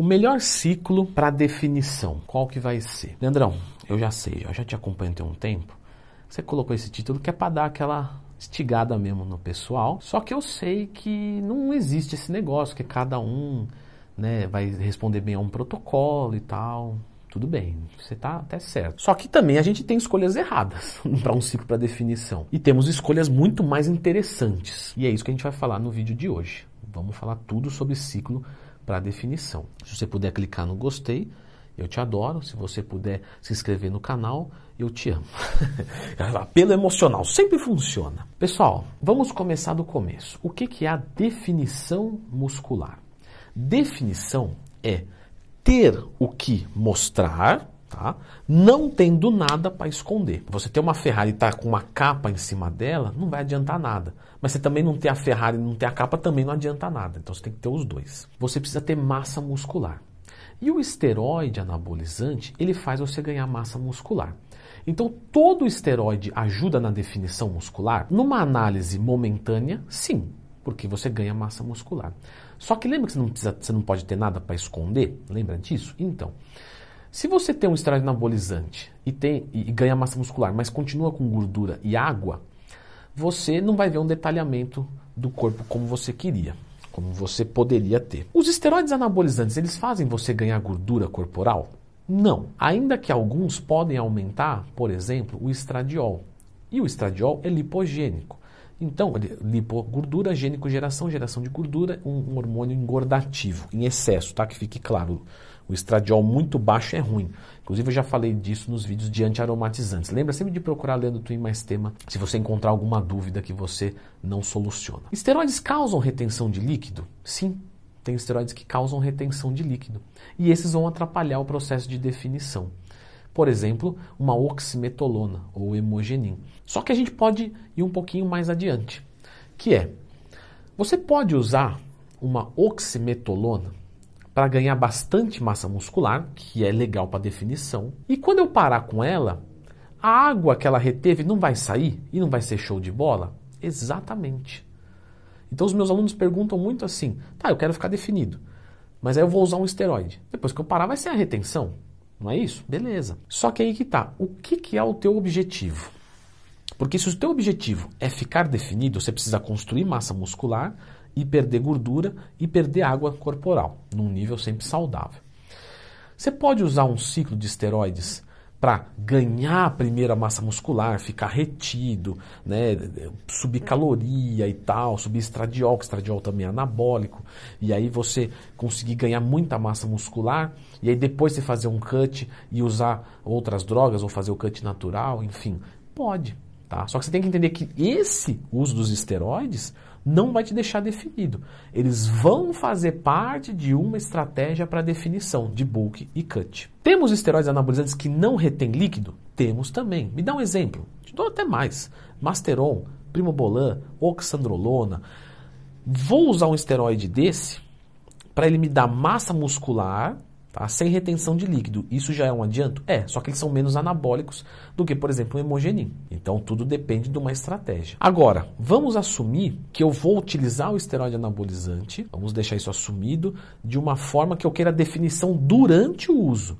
O melhor ciclo para definição, qual que vai ser? Leandrão, eu já sei, eu já te acompanho tem um tempo. Você colocou esse título que é para dar aquela estigada mesmo no pessoal. Só que eu sei que não existe esse negócio, que cada um né, vai responder bem a um protocolo e tal. Tudo bem, você está até certo. Só que também a gente tem escolhas erradas para um ciclo para definição. E temos escolhas muito mais interessantes. E é isso que a gente vai falar no vídeo de hoje. Vamos falar tudo sobre ciclo para definição. Se você puder clicar no gostei, eu te adoro. Se você puder se inscrever no canal, eu te amo. Apelo emocional sempre funciona. Pessoal, vamos começar do começo. O que, que é a definição muscular? Definição é ter o que mostrar, tá? não tendo nada para esconder. Você ter uma Ferrari e tá com uma capa em cima dela, não vai adiantar nada. Mas você também não ter a Ferrari e não ter a capa, também não adianta nada. Então você tem que ter os dois. Você precisa ter massa muscular. E o esteroide anabolizante, ele faz você ganhar massa muscular. Então, todo esteroide ajuda na definição muscular? Numa análise momentânea, sim, porque você ganha massa muscular. Só que lembra que você não, precisa, você não pode ter nada para esconder? Lembra disso? Então, se você tem um esteroide anabolizante e, tem, e ganha massa muscular, mas continua com gordura e água, você não vai ver um detalhamento do corpo como você queria, como você poderia ter. Os esteroides anabolizantes, eles fazem você ganhar gordura corporal? Não. Ainda que alguns podem aumentar, por exemplo, o estradiol. E o estradiol é lipogênico. Então, lipo, gordura, gênico, geração, geração de gordura, um, hormônio engordativo, em excesso, tá? Que fique claro. O estradiol muito baixo é ruim. Inclusive, eu já falei disso nos vídeos de antiaromatizantes. Lembra sempre de procurar Leandro Twin mais tema se você encontrar alguma dúvida que você não soluciona. Esteroides causam retenção de líquido? Sim, tem esteroides que causam retenção de líquido. E esses vão atrapalhar o processo de definição. Por exemplo, uma oximetolona ou hemogenin. Só que a gente pode ir um pouquinho mais adiante, que é, você pode usar uma oximetolona para ganhar bastante massa muscular, que é legal para definição, e quando eu parar com ela, a água que ela reteve não vai sair e não vai ser show de bola? Exatamente. Então os meus alunos perguntam muito assim: tá, eu quero ficar definido, mas aí eu vou usar um esteroide. Depois que eu parar, vai ser a retenção. Não é isso? Beleza. Só que aí que tá. O que, que é o teu objetivo? Porque se o teu objetivo é ficar definido, você precisa construir massa muscular e perder gordura e perder água corporal, num nível sempre saudável. Você pode usar um ciclo de esteroides para ganhar a primeira massa muscular, ficar retido, né, subir caloria e tal, subir estradiol, que estradiol também é anabólico, e aí você conseguir ganhar muita massa muscular, e aí depois você fazer um cut e usar outras drogas ou fazer o cut natural, enfim, pode, tá? Só que você tem que entender que esse uso dos esteroides não vai te deixar definido. Eles vão fazer parte de uma estratégia para definição de bulk e cut. Temos esteroides anabolizantes que não retêm líquido? Temos também. Me dá um exemplo. Te dou até mais. Masteron, Primobolan, Oxandrolona. Vou usar um esteroide desse para ele me dar massa muscular Tá? Sem retenção de líquido. Isso já é um adianto? É, só que eles são menos anabólicos do que, por exemplo, o hemogenin. Então tudo depende de uma estratégia. Agora, vamos assumir que eu vou utilizar o esteroide anabolizante, vamos deixar isso assumido, de uma forma que eu queira definição durante o uso.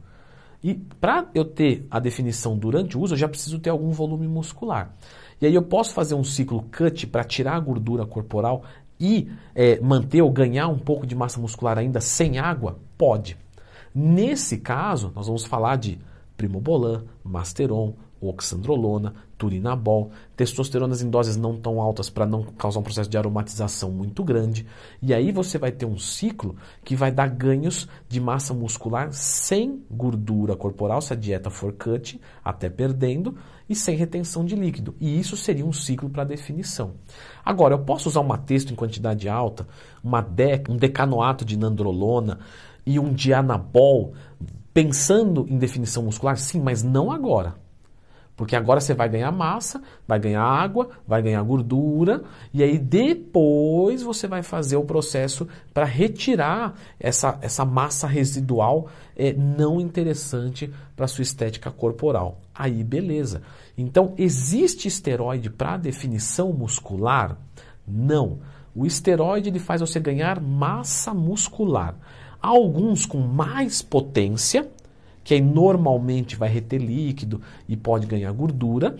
E para eu ter a definição durante o uso, eu já preciso ter algum volume muscular. E aí eu posso fazer um ciclo cut para tirar a gordura corporal e é, manter ou ganhar um pouco de massa muscular ainda sem água? Pode. Nesse caso, nós vamos falar de primobolan, masteron, oxandrolona, turinabol, testosteronas em doses não tão altas para não causar um processo de aromatização muito grande. E aí você vai ter um ciclo que vai dar ganhos de massa muscular sem gordura corporal, se a dieta for cut, até perdendo, e sem retenção de líquido. E isso seria um ciclo para definição. Agora, eu posso usar uma texto em quantidade alta, uma um decanoato de nandrolona, e um dianabol pensando em definição muscular? Sim, mas não agora. Porque agora você vai ganhar massa, vai ganhar água, vai ganhar gordura, e aí depois você vai fazer o processo para retirar essa, essa massa residual é, não interessante para sua estética corporal. Aí beleza. Então, existe esteroide para definição muscular? Não. O esteroide ele faz você ganhar massa muscular. Alguns com mais potência, que aí normalmente vai reter líquido e pode ganhar gordura,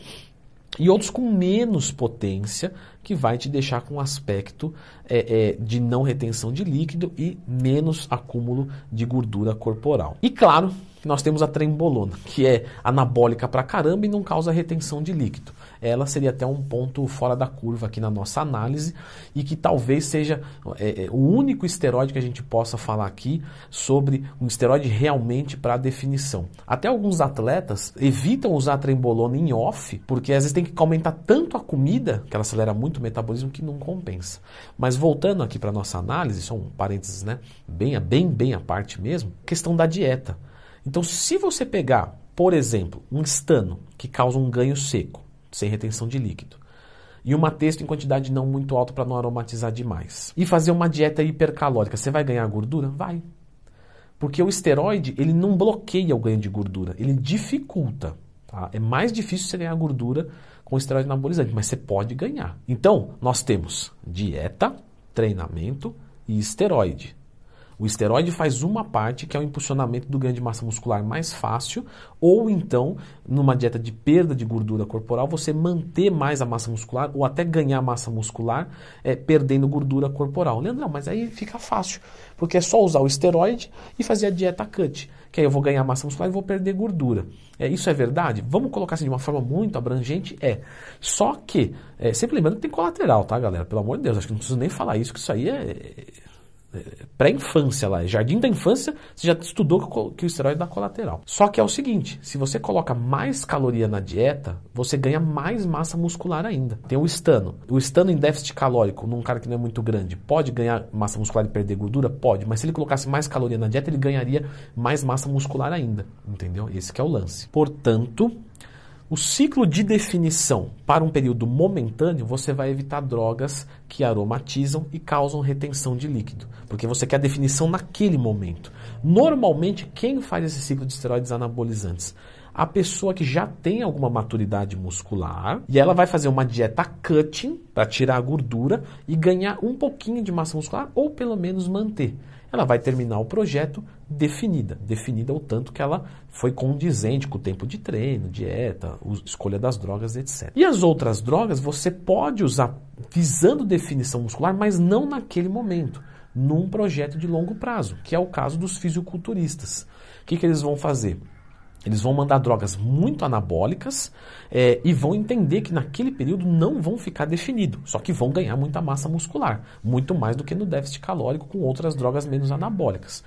e outros com menos potência, que vai te deixar com um aspecto é, é, de não retenção de líquido e menos acúmulo de gordura corporal. E claro, nós temos a trembolona, que é anabólica pra caramba e não causa retenção de líquido. Ela seria até um ponto fora da curva aqui na nossa análise e que talvez seja é, é o único esteroide que a gente possa falar aqui sobre um esteroide realmente para definição. Até alguns atletas evitam usar trembolona em off, porque às vezes tem que aumentar tanto a comida, que ela acelera muito o metabolismo, que não compensa. Mas voltando aqui para nossa análise, só um parênteses, né? Bem, bem, bem a parte mesmo, questão da dieta. Então, se você pegar, por exemplo, um estano que causa um ganho seco, sem retenção de líquido, e uma texto em quantidade não muito alta para não aromatizar demais, e fazer uma dieta hipercalórica, você vai ganhar gordura? Vai. Porque o esteroide, ele não bloqueia o ganho de gordura, ele dificulta. Tá? É mais difícil você ganhar gordura com esteroide anabolizante, mas você pode ganhar. Então, nós temos dieta, treinamento e esteroide. O esteroide faz uma parte que é o impulsionamento do ganho de massa muscular mais fácil, ou então, numa dieta de perda de gordura corporal, você manter mais a massa muscular ou até ganhar massa muscular é, perdendo gordura corporal. Leandrão, mas aí fica fácil, porque é só usar o esteroide e fazer a dieta cut, que aí eu vou ganhar massa muscular e vou perder gordura. É, isso é verdade? Vamos colocar assim de uma forma muito abrangente? É. Só que, é, sempre lembrando que tem colateral, tá, galera? Pelo amor de Deus, acho que não preciso nem falar isso, que isso aí é pré-infância lá, jardim da infância, você já estudou que o esteroide dá colateral. Só que é o seguinte, se você coloca mais caloria na dieta, você ganha mais massa muscular ainda. Tem o estano. O estano em déficit calórico, num cara que não é muito grande, pode ganhar massa muscular e perder gordura? Pode, mas se ele colocasse mais caloria na dieta, ele ganharia mais massa muscular ainda, entendeu? Esse é o lance. Portanto, o ciclo de definição para um período momentâneo, você vai evitar drogas que aromatizam e causam retenção de líquido, porque você quer a definição naquele momento. Normalmente, quem faz esse ciclo de esteroides anabolizantes? A pessoa que já tem alguma maturidade muscular e ela vai fazer uma dieta cutting para tirar a gordura e ganhar um pouquinho de massa muscular ou pelo menos manter ela vai terminar o projeto definida, definida o tanto que ela foi condizente com o tempo de treino, dieta, escolha das drogas, etc. E as outras drogas você pode usar visando definição muscular, mas não naquele momento, num projeto de longo prazo, que é o caso dos fisiculturistas. O que, que eles vão fazer? Eles vão mandar drogas muito anabólicas é, e vão entender que naquele período não vão ficar definidos, só que vão ganhar muita massa muscular, muito mais do que no déficit calórico com outras drogas menos anabólicas.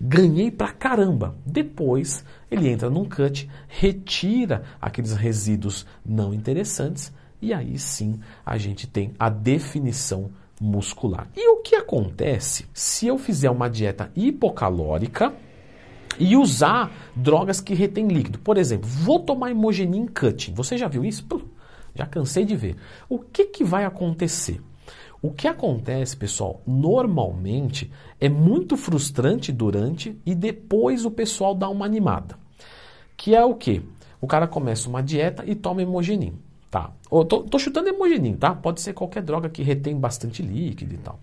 Ganhei pra caramba. Depois ele entra num cut, retira aqueles resíduos não interessantes e aí sim a gente tem a definição muscular. E o que acontece se eu fizer uma dieta hipocalórica? E usar drogas que retêm líquido. Por exemplo, vou tomar Imogenin Cutting. Você já viu isso? já cansei de ver. O que, que vai acontecer? O que acontece, pessoal, normalmente é muito frustrante durante e depois o pessoal dá uma animada. Que é o que? O cara começa uma dieta e toma Imogenin. Tá. tô, tô chutando Imogenin, tá? Pode ser qualquer droga que retém bastante líquido e tal.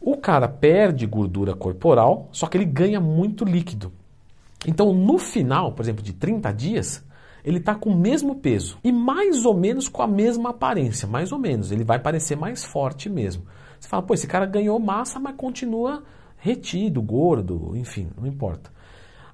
O cara perde gordura corporal, só que ele ganha muito líquido. Então, no final, por exemplo, de 30 dias, ele está com o mesmo peso e mais ou menos com a mesma aparência, mais ou menos. Ele vai parecer mais forte mesmo. Você fala, pô, esse cara ganhou massa, mas continua retido, gordo, enfim, não importa.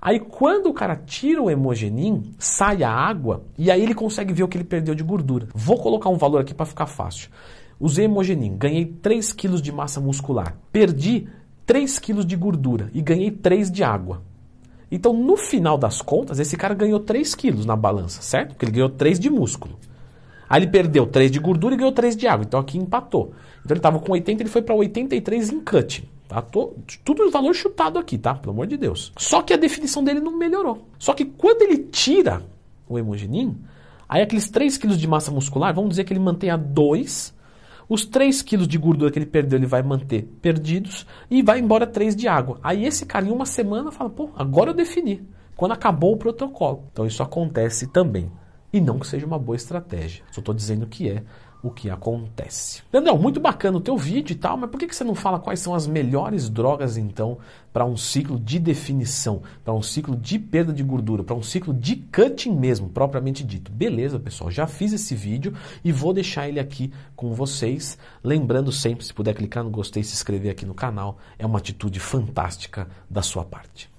Aí quando o cara tira o hemogenin, sai a água e aí ele consegue ver o que ele perdeu de gordura. Vou colocar um valor aqui para ficar fácil. Usei hemogenin, ganhei 3 kg de massa muscular. Perdi 3 kg de gordura e ganhei 3 de água. Então, no final das contas, esse cara ganhou 3 quilos na balança, certo? Porque ele ganhou 3 de músculo. Aí ele perdeu 3 de gordura e ganhou 3 de água. Então aqui empatou. Então ele estava com 80, ele foi para 83 em cut. Tá? Tô, tudo valor chutado aqui, tá? Pelo amor de Deus. Só que a definição dele não melhorou. Só que quando ele tira o hemogenin, aí aqueles 3 quilos de massa muscular, vamos dizer que ele mantém a 2 os 3 quilos de gordura que ele perdeu, ele vai manter perdidos e vai embora 3 de água. Aí esse cara em uma semana fala, pô, agora eu defini. Quando acabou o protocolo. Então isso acontece também. E não que seja uma boa estratégia. Só estou dizendo que é o que acontece. Leandrão, muito bacana o teu vídeo e tal, mas por que você não fala quais são as melhores drogas então para um ciclo de definição, para um ciclo de perda de gordura, para um ciclo de cutting mesmo, propriamente dito? Beleza, pessoal, já fiz esse vídeo e vou deixar ele aqui com vocês. Lembrando sempre, se puder clicar no gostei e se inscrever aqui no canal, é uma atitude fantástica da sua parte.